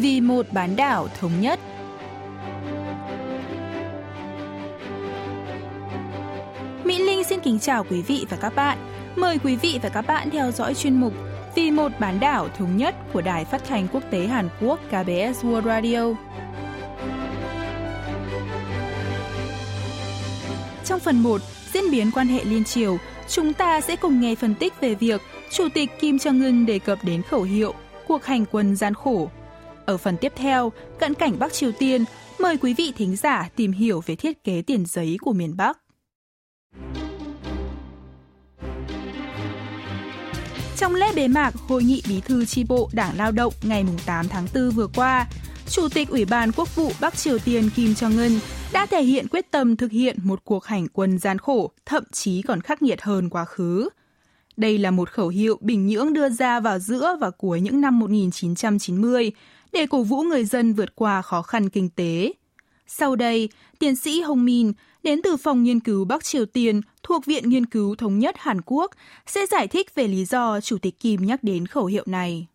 vì một bán đảo thống nhất. Mỹ Linh xin kính chào quý vị và các bạn. Mời quý vị và các bạn theo dõi chuyên mục Vì một bán đảo thống nhất của Đài Phát thanh Quốc tế Hàn Quốc KBS World Radio. Trong phần 1, diễn biến quan hệ liên triều, chúng ta sẽ cùng nghe phân tích về việc Chủ tịch Kim Jong-un đề cập đến khẩu hiệu cuộc hành quân gian khổ. Ở phần tiếp theo, cận cảnh Bắc Triều Tiên, mời quý vị thính giả tìm hiểu về thiết kế tiền giấy của miền Bắc. Trong lễ bế mạc Hội nghị Bí thư tri bộ Đảng Lao động ngày 8 tháng 4 vừa qua, Chủ tịch Ủy ban Quốc vụ Bắc Triều Tiên Kim Jong-un đã thể hiện quyết tâm thực hiện một cuộc hành quân gian khổ, thậm chí còn khắc nghiệt hơn quá khứ. Đây là một khẩu hiệu Bình Nhưỡng đưa ra vào giữa và cuối những năm 1990 để cổ vũ người dân vượt qua khó khăn kinh tế. Sau đây, tiến sĩ Hồng Min đến từ Phòng Nghiên cứu Bắc Triều Tiên thuộc Viện Nghiên cứu Thống nhất Hàn Quốc sẽ giải thích về lý do Chủ tịch Kim nhắc đến khẩu hiệu này.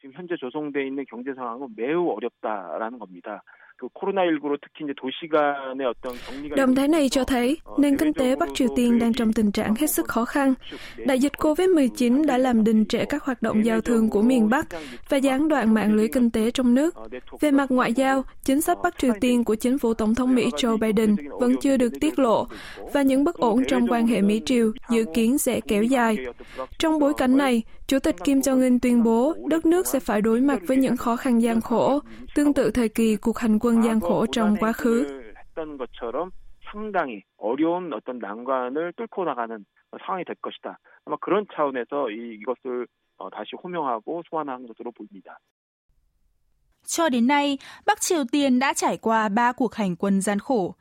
지금 현재 조성돼 있는 경제 상황은 매우 어렵다라는 겁니다. 코로나19로 특히 이제 도시 간의 어떤 격리가 Động thái này cho thấy nền kinh tế Bắc Triều Tiên đang trong tình trạng hết sức khó khăn. Đại dịch COVID-19 đã làm đình trệ các hoạt động giao thương của miền Bắc và gián đoạn mạng lưới kinh tế trong nước. Về mặt ngoại giao, chính sách Bắc Triều Tiên của chính phủ Tổng thống Mỹ Joe Biden vẫn chưa được tiết lộ và những bất ổn trong quan hệ Mỹ-Triều dự kiến sẽ kéo dài. Trong bối cảnh này, Chủ tịch Kim Jong-un tuyên bố đất nước sẽ phải đối mặt với những khó khăn gian khổ, tương tự thời kỳ cuộc hành quân gian khổ trong quá khứ. 상당히 어려운 어떤 난관을 뚫고 나가는 상황이 될 것이다. 아마 그런 차원에서 이, 이것을 다시 호명하고 소환한 것으로 보입니다. Cho đến nay, Bắc Triều Tiên đã trải qua 3 cuộc hành quân gian khổ.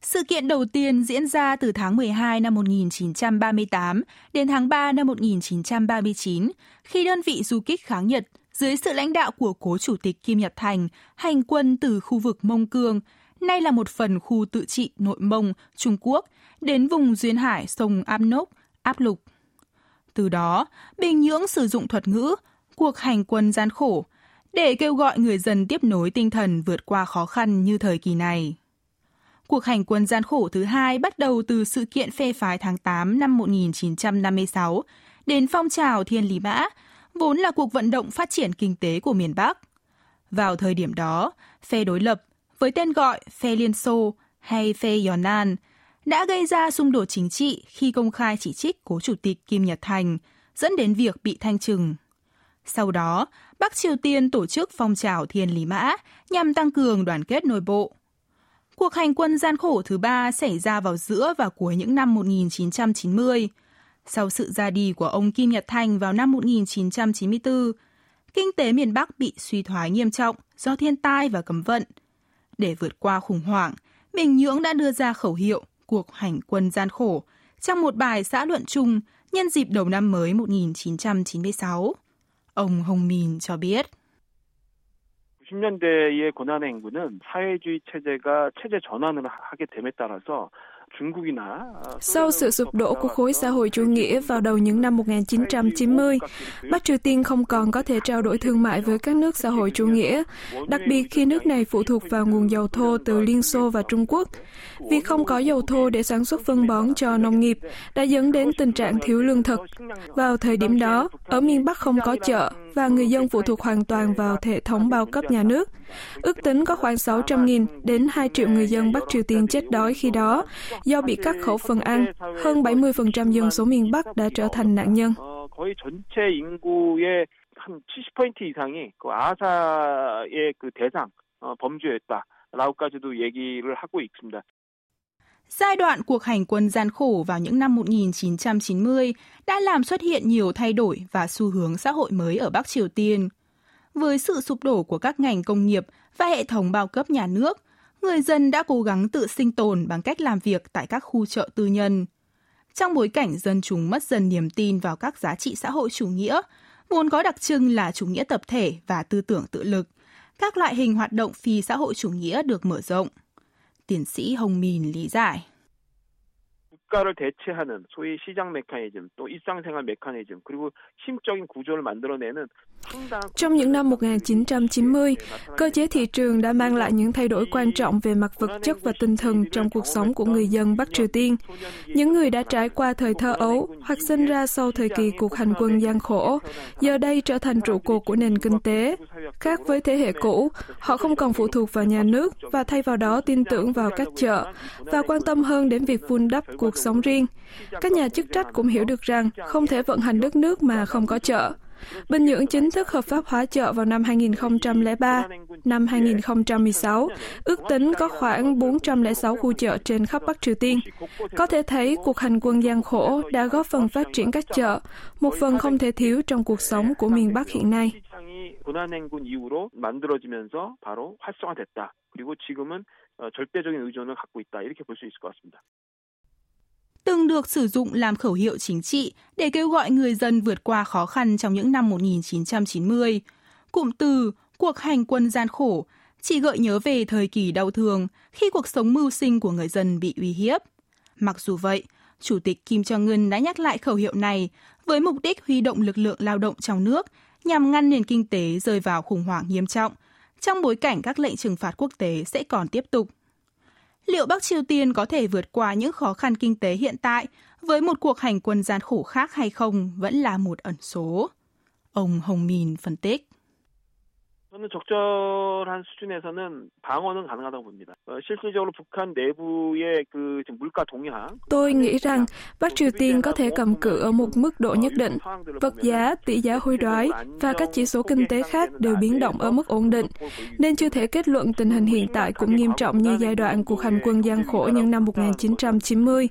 Sự kiện đầu tiên diễn ra từ tháng 12 năm 1938 đến tháng 3 năm 1939, khi đơn vị du kích kháng Nhật dưới sự lãnh đạo của cố chủ tịch Kim Nhật Thành hành quân từ khu vực Mông Cương, nay là một phần khu tự trị nội Mông, Trung Quốc, đến vùng duyên hải sông Amnok, Áp Lục. Từ đó, Bình Nhưỡng sử dụng thuật ngữ cuộc hành quân gian khổ để kêu gọi người dân tiếp nối tinh thần vượt qua khó khăn như thời kỳ này. Cuộc hành quân gian khổ thứ hai bắt đầu từ sự kiện phê phái tháng 8 năm 1956 đến phong trào Thiên Lý Mã, vốn là cuộc vận động phát triển kinh tế của miền Bắc. Vào thời điểm đó, phe đối lập, với tên gọi phe Liên Xô hay phe Yonan, đã gây ra xung đột chính trị khi công khai chỉ trích cố chủ tịch Kim Nhật Thành, dẫn đến việc bị thanh trừng. Sau đó, Bắc Triều Tiên tổ chức phong trào Thiên Lý Mã nhằm tăng cường đoàn kết nội bộ. Cuộc hành quân gian khổ thứ ba xảy ra vào giữa và cuối những năm 1990 Sau sự ra đi của ông Kim Nhật Thành vào năm 1994, kinh tế miền Bắc bị suy thoái nghiêm trọng do thiên tai và cấm vận. Để vượt qua khủng hoảng, Bình Nhưỡng đã đưa ra khẩu hiệu cuộc hành quân gian khổ trong một bài xã luận chung nhân dịp đầu năm mới 1996. Ông Hồng Min cho biết. 90년대의 고난의 행군은 사회주의 체제가 체제 전환을 하게 됨에 따라서 sau sự sụp đổ của khối xã hội chủ nghĩa vào đầu những năm 1990, Bắc Triều Tiên không còn có thể trao đổi thương mại với các nước xã hội chủ nghĩa, đặc biệt khi nước này phụ thuộc vào nguồn dầu thô từ Liên Xô và Trung Quốc. Vì không có dầu thô để sản xuất phân bón cho nông nghiệp đã dẫn đến tình trạng thiếu lương thực. Vào thời điểm đó, ở miền Bắc không có chợ và người dân phụ thuộc hoàn toàn vào hệ thống bao cấp nhà nước. Ước tính có khoảng 600.000 đến 2 triệu người dân Bắc Triều Tiên chết đói khi đó do bị cắt khẩu phần ăn. Hơn 70% dân số miền Bắc đã trở thành nạn nhân. 거의 전체 인구의 한 70% 이상이 그 아사의 그 대상 범죄였다라고까지도 얘기를 하고 있습니다. Giai đoạn cuộc hành quân gian khổ vào những năm 1990 đã làm xuất hiện nhiều thay đổi và xu hướng xã hội mới ở Bắc Triều Tiên. Với sự sụp đổ của các ngành công nghiệp và hệ thống bao cấp nhà nước, người dân đã cố gắng tự sinh tồn bằng cách làm việc tại các khu chợ tư nhân. Trong bối cảnh dân chúng mất dần niềm tin vào các giá trị xã hội chủ nghĩa, vốn có đặc trưng là chủ nghĩa tập thể và tư tưởng tự lực, các loại hình hoạt động phi xã hội chủ nghĩa được mở rộng. Tiến sĩ Hồng Mìn lý giải. 국가를 대체하는 소위 시장 메커니즘 또 일상생활 메커니즘 그리고 힘적인 구조를 만들어내는 Trong những năm 1990, cơ chế thị trường đã mang lại những thay đổi quan trọng về mặt vật chất và tinh thần trong cuộc sống của người dân Bắc Triều Tiên. Những người đã trải qua thời thơ ấu hoặc sinh ra sau thời kỳ cuộc hành quân gian khổ, giờ đây trở thành trụ cột của nền kinh tế. Khác với thế hệ cũ, họ không còn phụ thuộc vào nhà nước và thay vào đó tin tưởng vào các chợ và quan tâm hơn đến việc vun đắp cuộc sống riêng. Các nhà chức trách cũng hiểu được rằng không thể vận hành đất nước mà không có chợ. Bình Nhưỡng chính thức hợp pháp hóa chợ vào năm 2003. Năm 2016, ước tính có khoảng 406 khu chợ trên khắp Bắc Triều Tiên. Có thể thấy cuộc hành quân gian khổ đã góp phần phát triển các chợ, một phần không thể thiếu trong cuộc sống của miền Bắc hiện nay. 고난행군 이후로 만들어지면서 바로 활성화됐다. 그리고 지금은 절대적인 의존을 갖고 있다. 이렇게 볼 수 있을 것 같습니다. từng được sử dụng làm khẩu hiệu chính trị để kêu gọi người dân vượt qua khó khăn trong những năm 1990. Cụm từ cuộc hành quân gian khổ chỉ gợi nhớ về thời kỳ đau thương khi cuộc sống mưu sinh của người dân bị uy hiếp. Mặc dù vậy, Chủ tịch Kim Jong-un đã nhắc lại khẩu hiệu này với mục đích huy động lực lượng lao động trong nước nhằm ngăn nền kinh tế rơi vào khủng hoảng nghiêm trọng, trong bối cảnh các lệnh trừng phạt quốc tế sẽ còn tiếp tục liệu Bắc Triều Tiên có thể vượt qua những khó khăn kinh tế hiện tại với một cuộc hành quân gian khổ khác hay không vẫn là một ẩn số. Ông Hồng Minh phân tích. 저는 적절한 수준에서는 방어는 가능하다고 봅니다. 어, 실질적으로 북한 내부의 그 지금 물가 동향. Tôi nghĩ rằng Bắc Triều Tiên có thể cầm cự ở một mức độ nhất định. Vật giá, tỷ giá hối đoái và các chỉ số kinh tế khác đều biến động ở mức ổn định, nên chưa thể kết luận tình hình hiện tại cũng nghiêm trọng như giai đoạn cuộc hành quân gian khổ những năm 1990,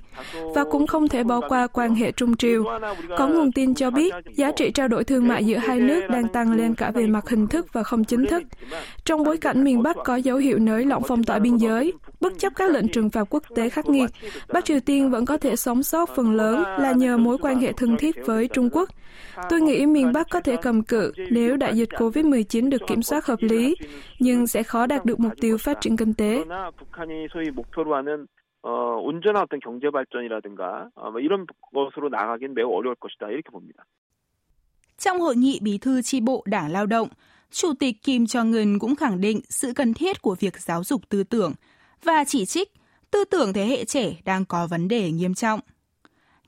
và cũng không thể bỏ qua quan hệ Trung Triều. Có nguồn tin cho biết, giá trị trao đổi thương mại giữa hai nước đang tăng lên cả về mặt hình thức và không chính thức. Trong bối cảnh miền Bắc có dấu hiệu nới lỏng phong tỏa biên giới, bất chấp các lệnh trừng phạt quốc tế khắc nghiệt, Bắc Triều Tiên vẫn có thể sống sót phần lớn là nhờ mối quan hệ thân thiết với Trung Quốc. Tôi nghĩ miền Bắc có thể cầm cự nếu đại dịch COVID-19 được kiểm soát hợp lý, nhưng sẽ khó đạt được mục tiêu phát triển kinh tế. 어, 온전한 어떤 경제 발전이라든가 어, 뭐 이런 것으로 나가기는 매우 어려울 것이다 이렇게 봅니다. Trong hội nghị bí thư chi bộ Đảng Lao động, Chủ tịch Kim Jong-un cũng khẳng định sự cần thiết của việc giáo dục tư tưởng và chỉ trích tư tưởng thế hệ trẻ đang có vấn đề nghiêm trọng.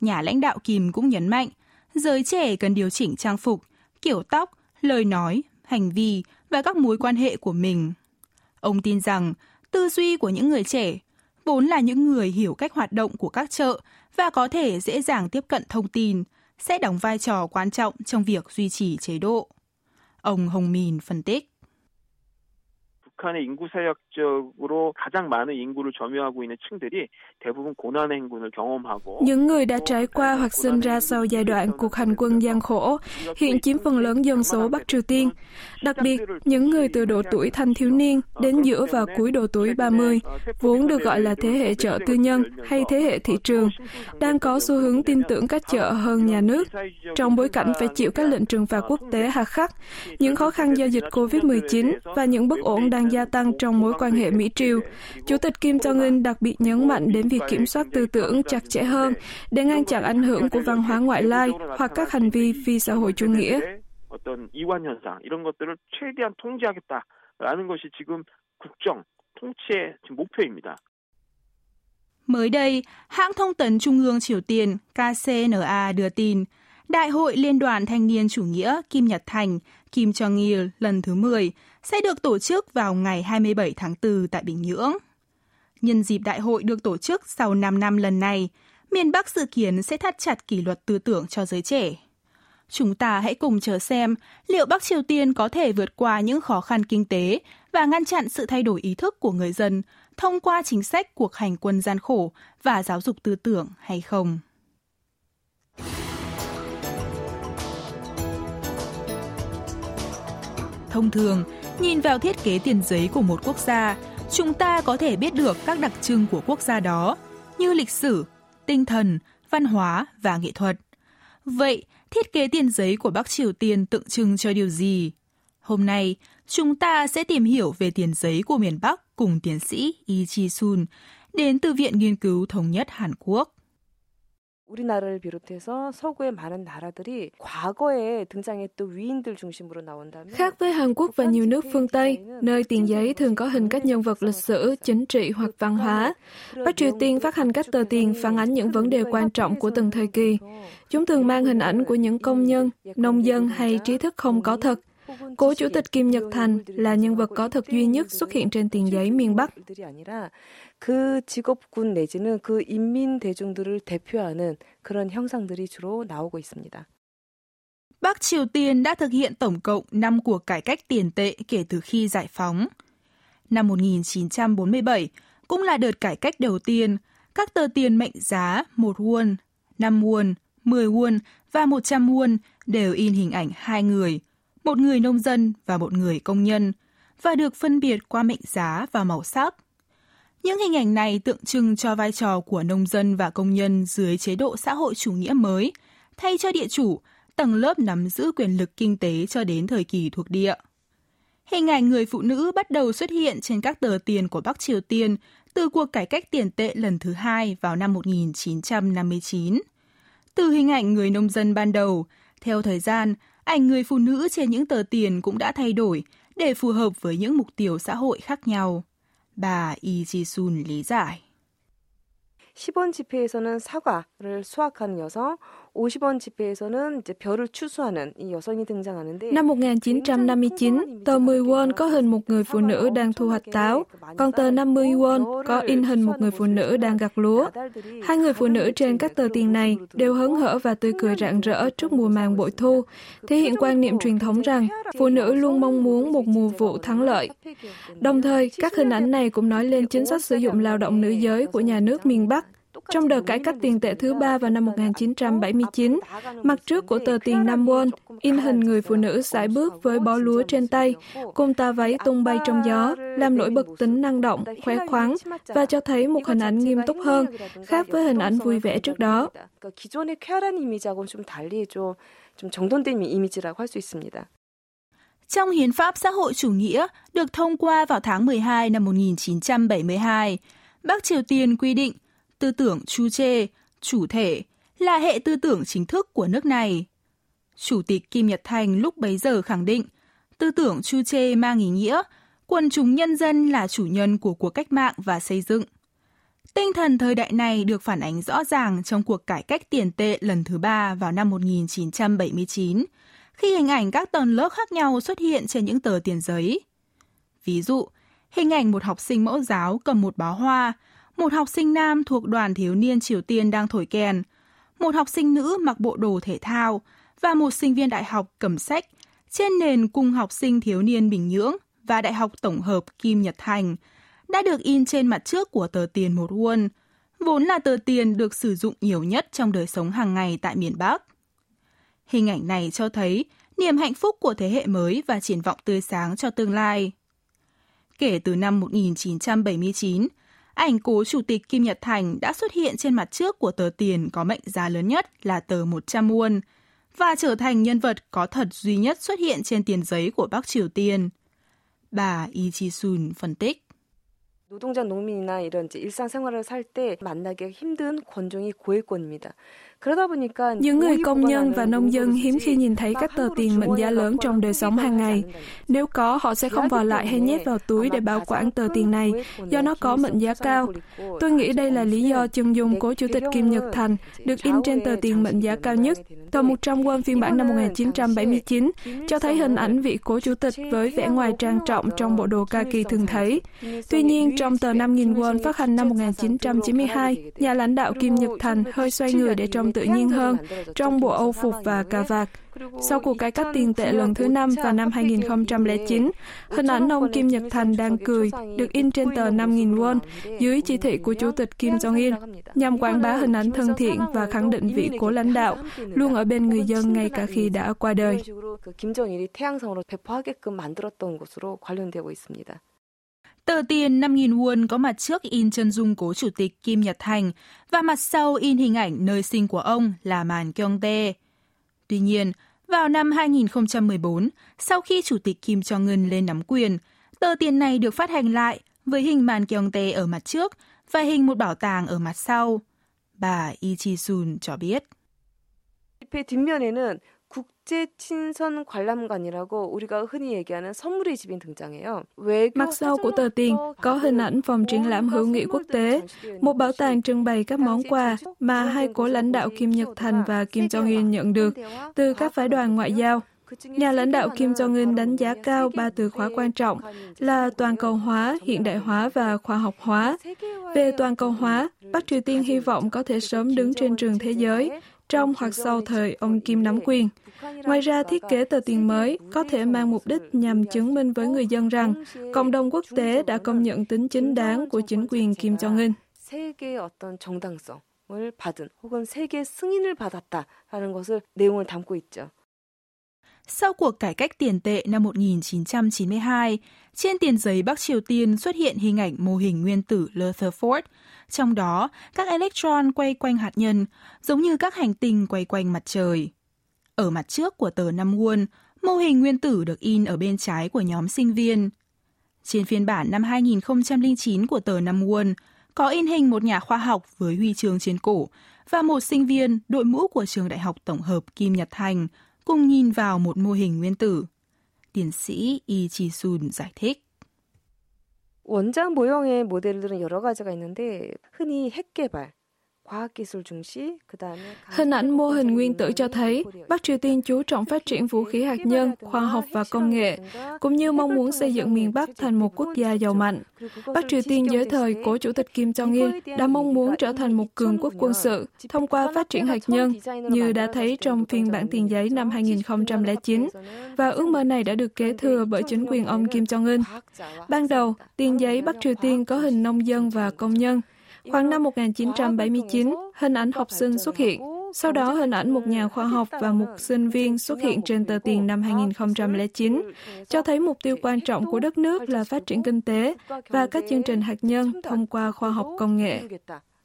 Nhà lãnh đạo Kim cũng nhấn mạnh, giới trẻ cần điều chỉnh trang phục, kiểu tóc, lời nói, hành vi và các mối quan hệ của mình. Ông tin rằng tư duy của những người trẻ vốn là những người hiểu cách hoạt động của các chợ và có thể dễ dàng tiếp cận thông tin, sẽ đóng vai trò quan trọng trong việc duy trì chế độ. Ông Hồng Min phân tích. 북한의 인구 세력 적으로 가장 많은 인구를 점유하고 있는 층들이 대부분 고난의 행군을 경험하고 những người đã trải qua hoặc sinh ra sau giai đoạn cuộc hành quân gian khổ hiện chiếm phần lớn dân số Bắc Triều Tiên. Đặc biệt, những người từ độ tuổi thanh thiếu niên đến giữa và cuối độ tuổi 30, vốn được gọi là thế hệ chợ tư nhân hay thế hệ thị trường, đang có xu hướng tin tưởng các chợ hơn nhà nước. Trong bối cảnh phải chịu các lệnh trừng phạt quốc tế hà khắc, những khó khăn do dịch COVID-19 và những bất ổn đang gia tăng trong mối quan hệ Mỹ-Triều. Chủ tịch Kim Jong-un đặc biệt nhấn mạnh đến việc kiểm soát tư tưởng chặt chẽ hơn để ngăn chặn ảnh hưởng của văn hóa ngoại lai hoặc các hành vi phi xã hội chủ nghĩa. 어떤 이완 현상 이런 것들을 최대한 통제하겠다라는 것이 지금 국정 통치의 목표입니다. Mới đây, hãng thông tấn Trung ương Triều Tiên KCNA đưa tin, Đại hội Liên đoàn Thanh niên Chủ nghĩa Kim Nhật Thành Kim Jong-il lần thứ 10 sẽ được tổ chức vào ngày 27 tháng 4 tại Bình Nhưỡng. Nhân dịp đại hội được tổ chức sau 5 năm lần này, miền Bắc dự kiến sẽ thắt chặt kỷ luật tư tưởng cho giới trẻ. Chúng ta hãy cùng chờ xem liệu Bắc Triều Tiên có thể vượt qua những khó khăn kinh tế và ngăn chặn sự thay đổi ý thức của người dân thông qua chính sách cuộc hành quân gian khổ và giáo dục tư tưởng hay không. Thông thường, nhìn vào thiết kế tiền giấy của một quốc gia, chúng ta có thể biết được các đặc trưng của quốc gia đó, như lịch sử, tinh thần, văn hóa và nghệ thuật. Vậy, thiết kế tiền giấy của Bắc Triều Tiên tượng trưng cho điều gì? Hôm nay, chúng ta sẽ tìm hiểu về tiền giấy của miền Bắc cùng tiến sĩ Lee Ji Sun đến từ Viện Nghiên cứu Thống nhất Hàn Quốc. 우리나라를 비롯해서 서구의 많은 나라들이 과거에 등장했던 위인들 중심으로 나온다면 Khác với Hàn Quốc và nhiều nước phương Tây, nơi tiền giấy thường có hình các nhân vật lịch sử, chính trị hoặc văn hóa, Bắc Triều Tiên phát hành các tờ tiền phản ánh những vấn đề quan trọng của từng thời kỳ. Chúng thường mang hình ảnh của những công nhân, nông dân hay trí thức không có thật. Cố Chủ tịch Kim Nhật Thành là nhân vật có thật duy nhất xuất hiện trên tiền giấy miền Bắc. 그 직업군 내지는 그 인민 대중들을 대표하는 그런 형상들이 주로 나오고 있습니다. Bắc Triều Tiên đã thực hiện tổng cộng 5 cuộc cải cách tiền tệ kể từ khi giải phóng. Năm 1947 cũng là đợt cải cách đầu tiên, các tờ tiền mệnh giá 1 won, 5 won, 10 won và 100 won đều in hình ảnh hai người, một người nông dân và một người công nhân, và được phân biệt qua mệnh giá và màu sắc. Những hình ảnh này tượng trưng cho vai trò của nông dân và công nhân dưới chế độ xã hội chủ nghĩa mới, thay cho địa chủ, tầng lớp nắm giữ quyền lực kinh tế cho đến thời kỳ thuộc địa. Hình ảnh người phụ nữ bắt đầu xuất hiện trên các tờ tiền của Bắc Triều Tiên từ cuộc cải cách tiền tệ lần thứ hai vào năm 1959. Từ hình ảnh người nông dân ban đầu, theo thời gian, ảnh người phụ nữ trên những tờ tiền cũng đã thay đổi để phù hợp với những mục tiêu xã hội khác nhau. bà Lee Ji-sun lý giải. 10원 지폐에서는 사과를 수확하는 여성, 50원 지폐에서는 이제 별을 추수하는 이 여성이 등장하는데 Năm 1959, tờ 10 won có hình một người phụ nữ đang thu hoạch táo, còn tờ 50 won có in hình một người phụ nữ đang gặt lúa. Hai người phụ nữ trên các tờ tiền này đều hớn hở và tươi cười rạng rỡ trước mùa màng bội thu, thể hiện quan niệm truyền thống rằng phụ nữ luôn mong muốn một mùa vụ thắng lợi. Đồng thời, các hình ảnh này cũng nói lên chính sách sử dụng lao động nữ giới của nhà nước miền Bắc trong đợt cải cách tiền tệ thứ ba vào năm 1979, mặt trước của tờ tiền Nam won in hình người phụ nữ sải bước với bó lúa trên tay, cùng tà váy tung bay trong gió, làm nổi bật tính năng động, khỏe khoáng và cho thấy một hình ảnh nghiêm túc hơn, khác với hình ảnh vui vẻ trước đó. Trong Hiến pháp xã hội chủ nghĩa được thông qua vào tháng 12 năm 1972, Bắc Triều Tiên quy định tư tưởng chu chê, chủ thể, là hệ tư tưởng chính thức của nước này. Chủ tịch Kim Nhật Thành lúc bấy giờ khẳng định, tư tưởng chu chê mang ý nghĩa quần chúng nhân dân là chủ nhân của cuộc cách mạng và xây dựng. Tinh thần thời đại này được phản ánh rõ ràng trong cuộc cải cách tiền tệ lần thứ ba vào năm 1979, khi hình ảnh các tầng lớp khác nhau xuất hiện trên những tờ tiền giấy. Ví dụ, hình ảnh một học sinh mẫu giáo cầm một bó hoa, một học sinh nam thuộc đoàn thiếu niên Triều Tiên đang thổi kèn, một học sinh nữ mặc bộ đồ thể thao và một sinh viên đại học cầm sách trên nền cung học sinh thiếu niên Bình Nhưỡng và Đại học Tổng hợp Kim Nhật Thành đã được in trên mặt trước của tờ tiền một won, vốn là tờ tiền được sử dụng nhiều nhất trong đời sống hàng ngày tại miền Bắc. Hình ảnh này cho thấy niềm hạnh phúc của thế hệ mới và triển vọng tươi sáng cho tương lai. Kể từ năm 1979, ảnh cố Chủ tịch Kim Nhật Thành đã xuất hiện trên mặt trước của tờ tiền có mệnh giá lớn nhất là tờ 100 won và trở thành nhân vật có thật duy nhất xuất hiện trên tiền giấy của Bắc Triều Tiên. Bà Lee Ji-sun phân tích. 노동자 농민이나 이런 이제 일상생활을 살 때 만나기 힘든 권종이 고액권입니다. Những người công nhân và nông dân hiếm khi nhìn thấy các tờ tiền mệnh giá lớn trong đời sống hàng ngày. Nếu có, họ sẽ không vào lại hay nhét vào túi để bảo quản tờ tiền này, do nó có mệnh giá cao. Tôi nghĩ đây là lý do chân dung của Chủ tịch Kim Nhật Thành được in trên tờ tiền mệnh giá cao nhất. Tờ 100 won phiên bản năm 1979 cho thấy hình ảnh vị cố chủ tịch với vẻ ngoài trang trọng trong bộ đồ kaki thường thấy. Tuy nhiên, trong tờ 5.000 won phát hành năm 1992, nhà lãnh đạo Kim Nhật Thành hơi xoay người để trông tự nhiên hơn trong bộ âu phục và cà vạt. Sau cuộc cải cách tiền tệ lần thứ năm vào năm 2009, hình ảnh ông Kim Nhật Thành đang cười được in trên tờ 5.000 won dưới chỉ thị của Chủ tịch Kim Jong-il nhằm quảng bá hình ảnh thân thiện và khẳng định vị cố lãnh đạo luôn ở bên người dân ngay cả khi đã qua đời. Tờ tiền 5.000 won có mặt trước in chân dung cố chủ tịch Kim Nhật Thành và mặt sau in hình ảnh nơi sinh của ông là màn Kyongtae. Tuy nhiên, vào năm 2014, sau khi chủ tịch Kim Jong-un lên nắm quyền, tờ tiền này được phát hành lại với hình màn Kyongtae ở mặt trước và hình một bảo tàng ở mặt sau. bà Lee Chi-sun cho biết. 집회 뒷면에는 국제 친선 관람관이라고 우리가 흔히 얘기하는 선물의 집이 등장해요. Mặt sau của tờ tiền có hình ảnh phòng triển lãm hữu nghị quốc tế, một bảo tàng trưng bày các món quà mà hai cố lãnh đạo Kim Nhật Thành và Kim Jong Un nhận được từ các phái đoàn ngoại giao. Nhà lãnh đạo Kim Jong-un đánh giá cao ba từ khóa quan trọng là toàn cầu hóa, hiện đại hóa và khoa học hóa. Về toàn cầu hóa, Bắc Triều Tiên hy vọng có thể sớm đứng trên trường thế giới, trong hoặc sau thời ông Kim nắm quyền. Ngoài ra, thiết kế tờ tiền mới có thể mang mục đích nhằm chứng minh với người dân rằng cộng đồng quốc tế đã công nhận tính chính đáng của chính quyền Kim Jong-un. 을 받은 혹은 세계 승인을 받았다라는 것을 내용을 담고 있죠. Sau cuộc cải cách tiền tệ năm 1992, trên tiền giấy Bắc Triều Tiên xuất hiện hình ảnh mô hình nguyên tử Rutherford, trong đó các electron quay quanh hạt nhân, giống như các hành tinh quay quanh mặt trời. Ở mặt trước của tờ năm won, mô hình nguyên tử được in ở bên trái của nhóm sinh viên. Trên phiên bản năm 2009 của tờ năm won, có in hình một nhà khoa học với huy chương trên cổ và một sinh viên đội mũ của trường đại học tổng hợp Kim Nhật Thành cùng nhìn vào một mô hình nguyên tử. Tiến sĩ Lee Ji-sun giải thích. 원자 모형의 모델들은 여러 가지가 있는데 흔히 핵 개발, Hình ảnh mô hình nguyên tử cho thấy Bắc Triều Tiên chú trọng phát triển vũ khí hạt nhân, khoa học và công nghệ, cũng như mong muốn xây dựng miền Bắc thành một quốc gia giàu mạnh. Bắc Triều Tiên dưới thời cố Chủ tịch Kim Jong-il đã mong muốn trở thành một cường quốc quân sự thông qua phát triển hạt nhân, như đã thấy trong phiên bản tiền giấy năm 2009, và ước mơ này đã được kế thừa bởi chính quyền ông Kim Jong-un. Ban đầu, tiền giấy Bắc Triều Tiên có hình nông dân và công nhân, Khoảng năm 1979, hình ảnh học sinh xuất hiện. Sau đó, hình ảnh một nhà khoa học và một sinh viên xuất hiện trên tờ tiền năm 2009, cho thấy mục tiêu quan trọng của đất nước là phát triển kinh tế và các chương trình hạt nhân thông qua khoa học công nghệ.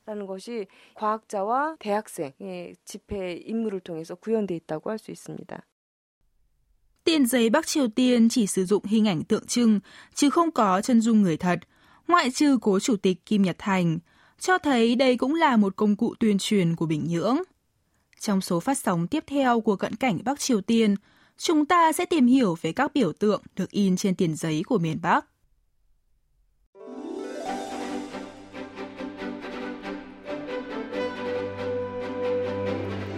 라는 것이 과학자와 대학생의 집회 임무를 통해서 구현돼 있다고 할 수 있습니다. Tiền giấy Bắc Triều Tiên chỉ sử dụng hình ảnh tượng trưng, chứ không có chân dung người thật, ngoại trừ cố chủ tịch Kim Nhật Thành cho thấy đây cũng là một công cụ tuyên truyền của Bình Nhưỡng. Trong số phát sóng tiếp theo của cận cảnh Bắc Triều Tiên, chúng ta sẽ tìm hiểu về các biểu tượng được in trên tiền giấy của miền Bắc.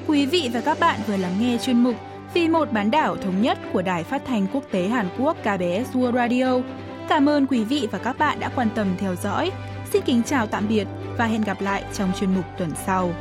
Quý vị và các bạn vừa lắng nghe chuyên mục Vì một bán đảo thống nhất của Đài Phát thanh Quốc tế Hàn Quốc KBS World Radio. Cảm ơn quý vị và các bạn đã quan tâm theo dõi. Xin kính chào tạm biệt và hẹn gặp lại trong chuyên mục tuần sau.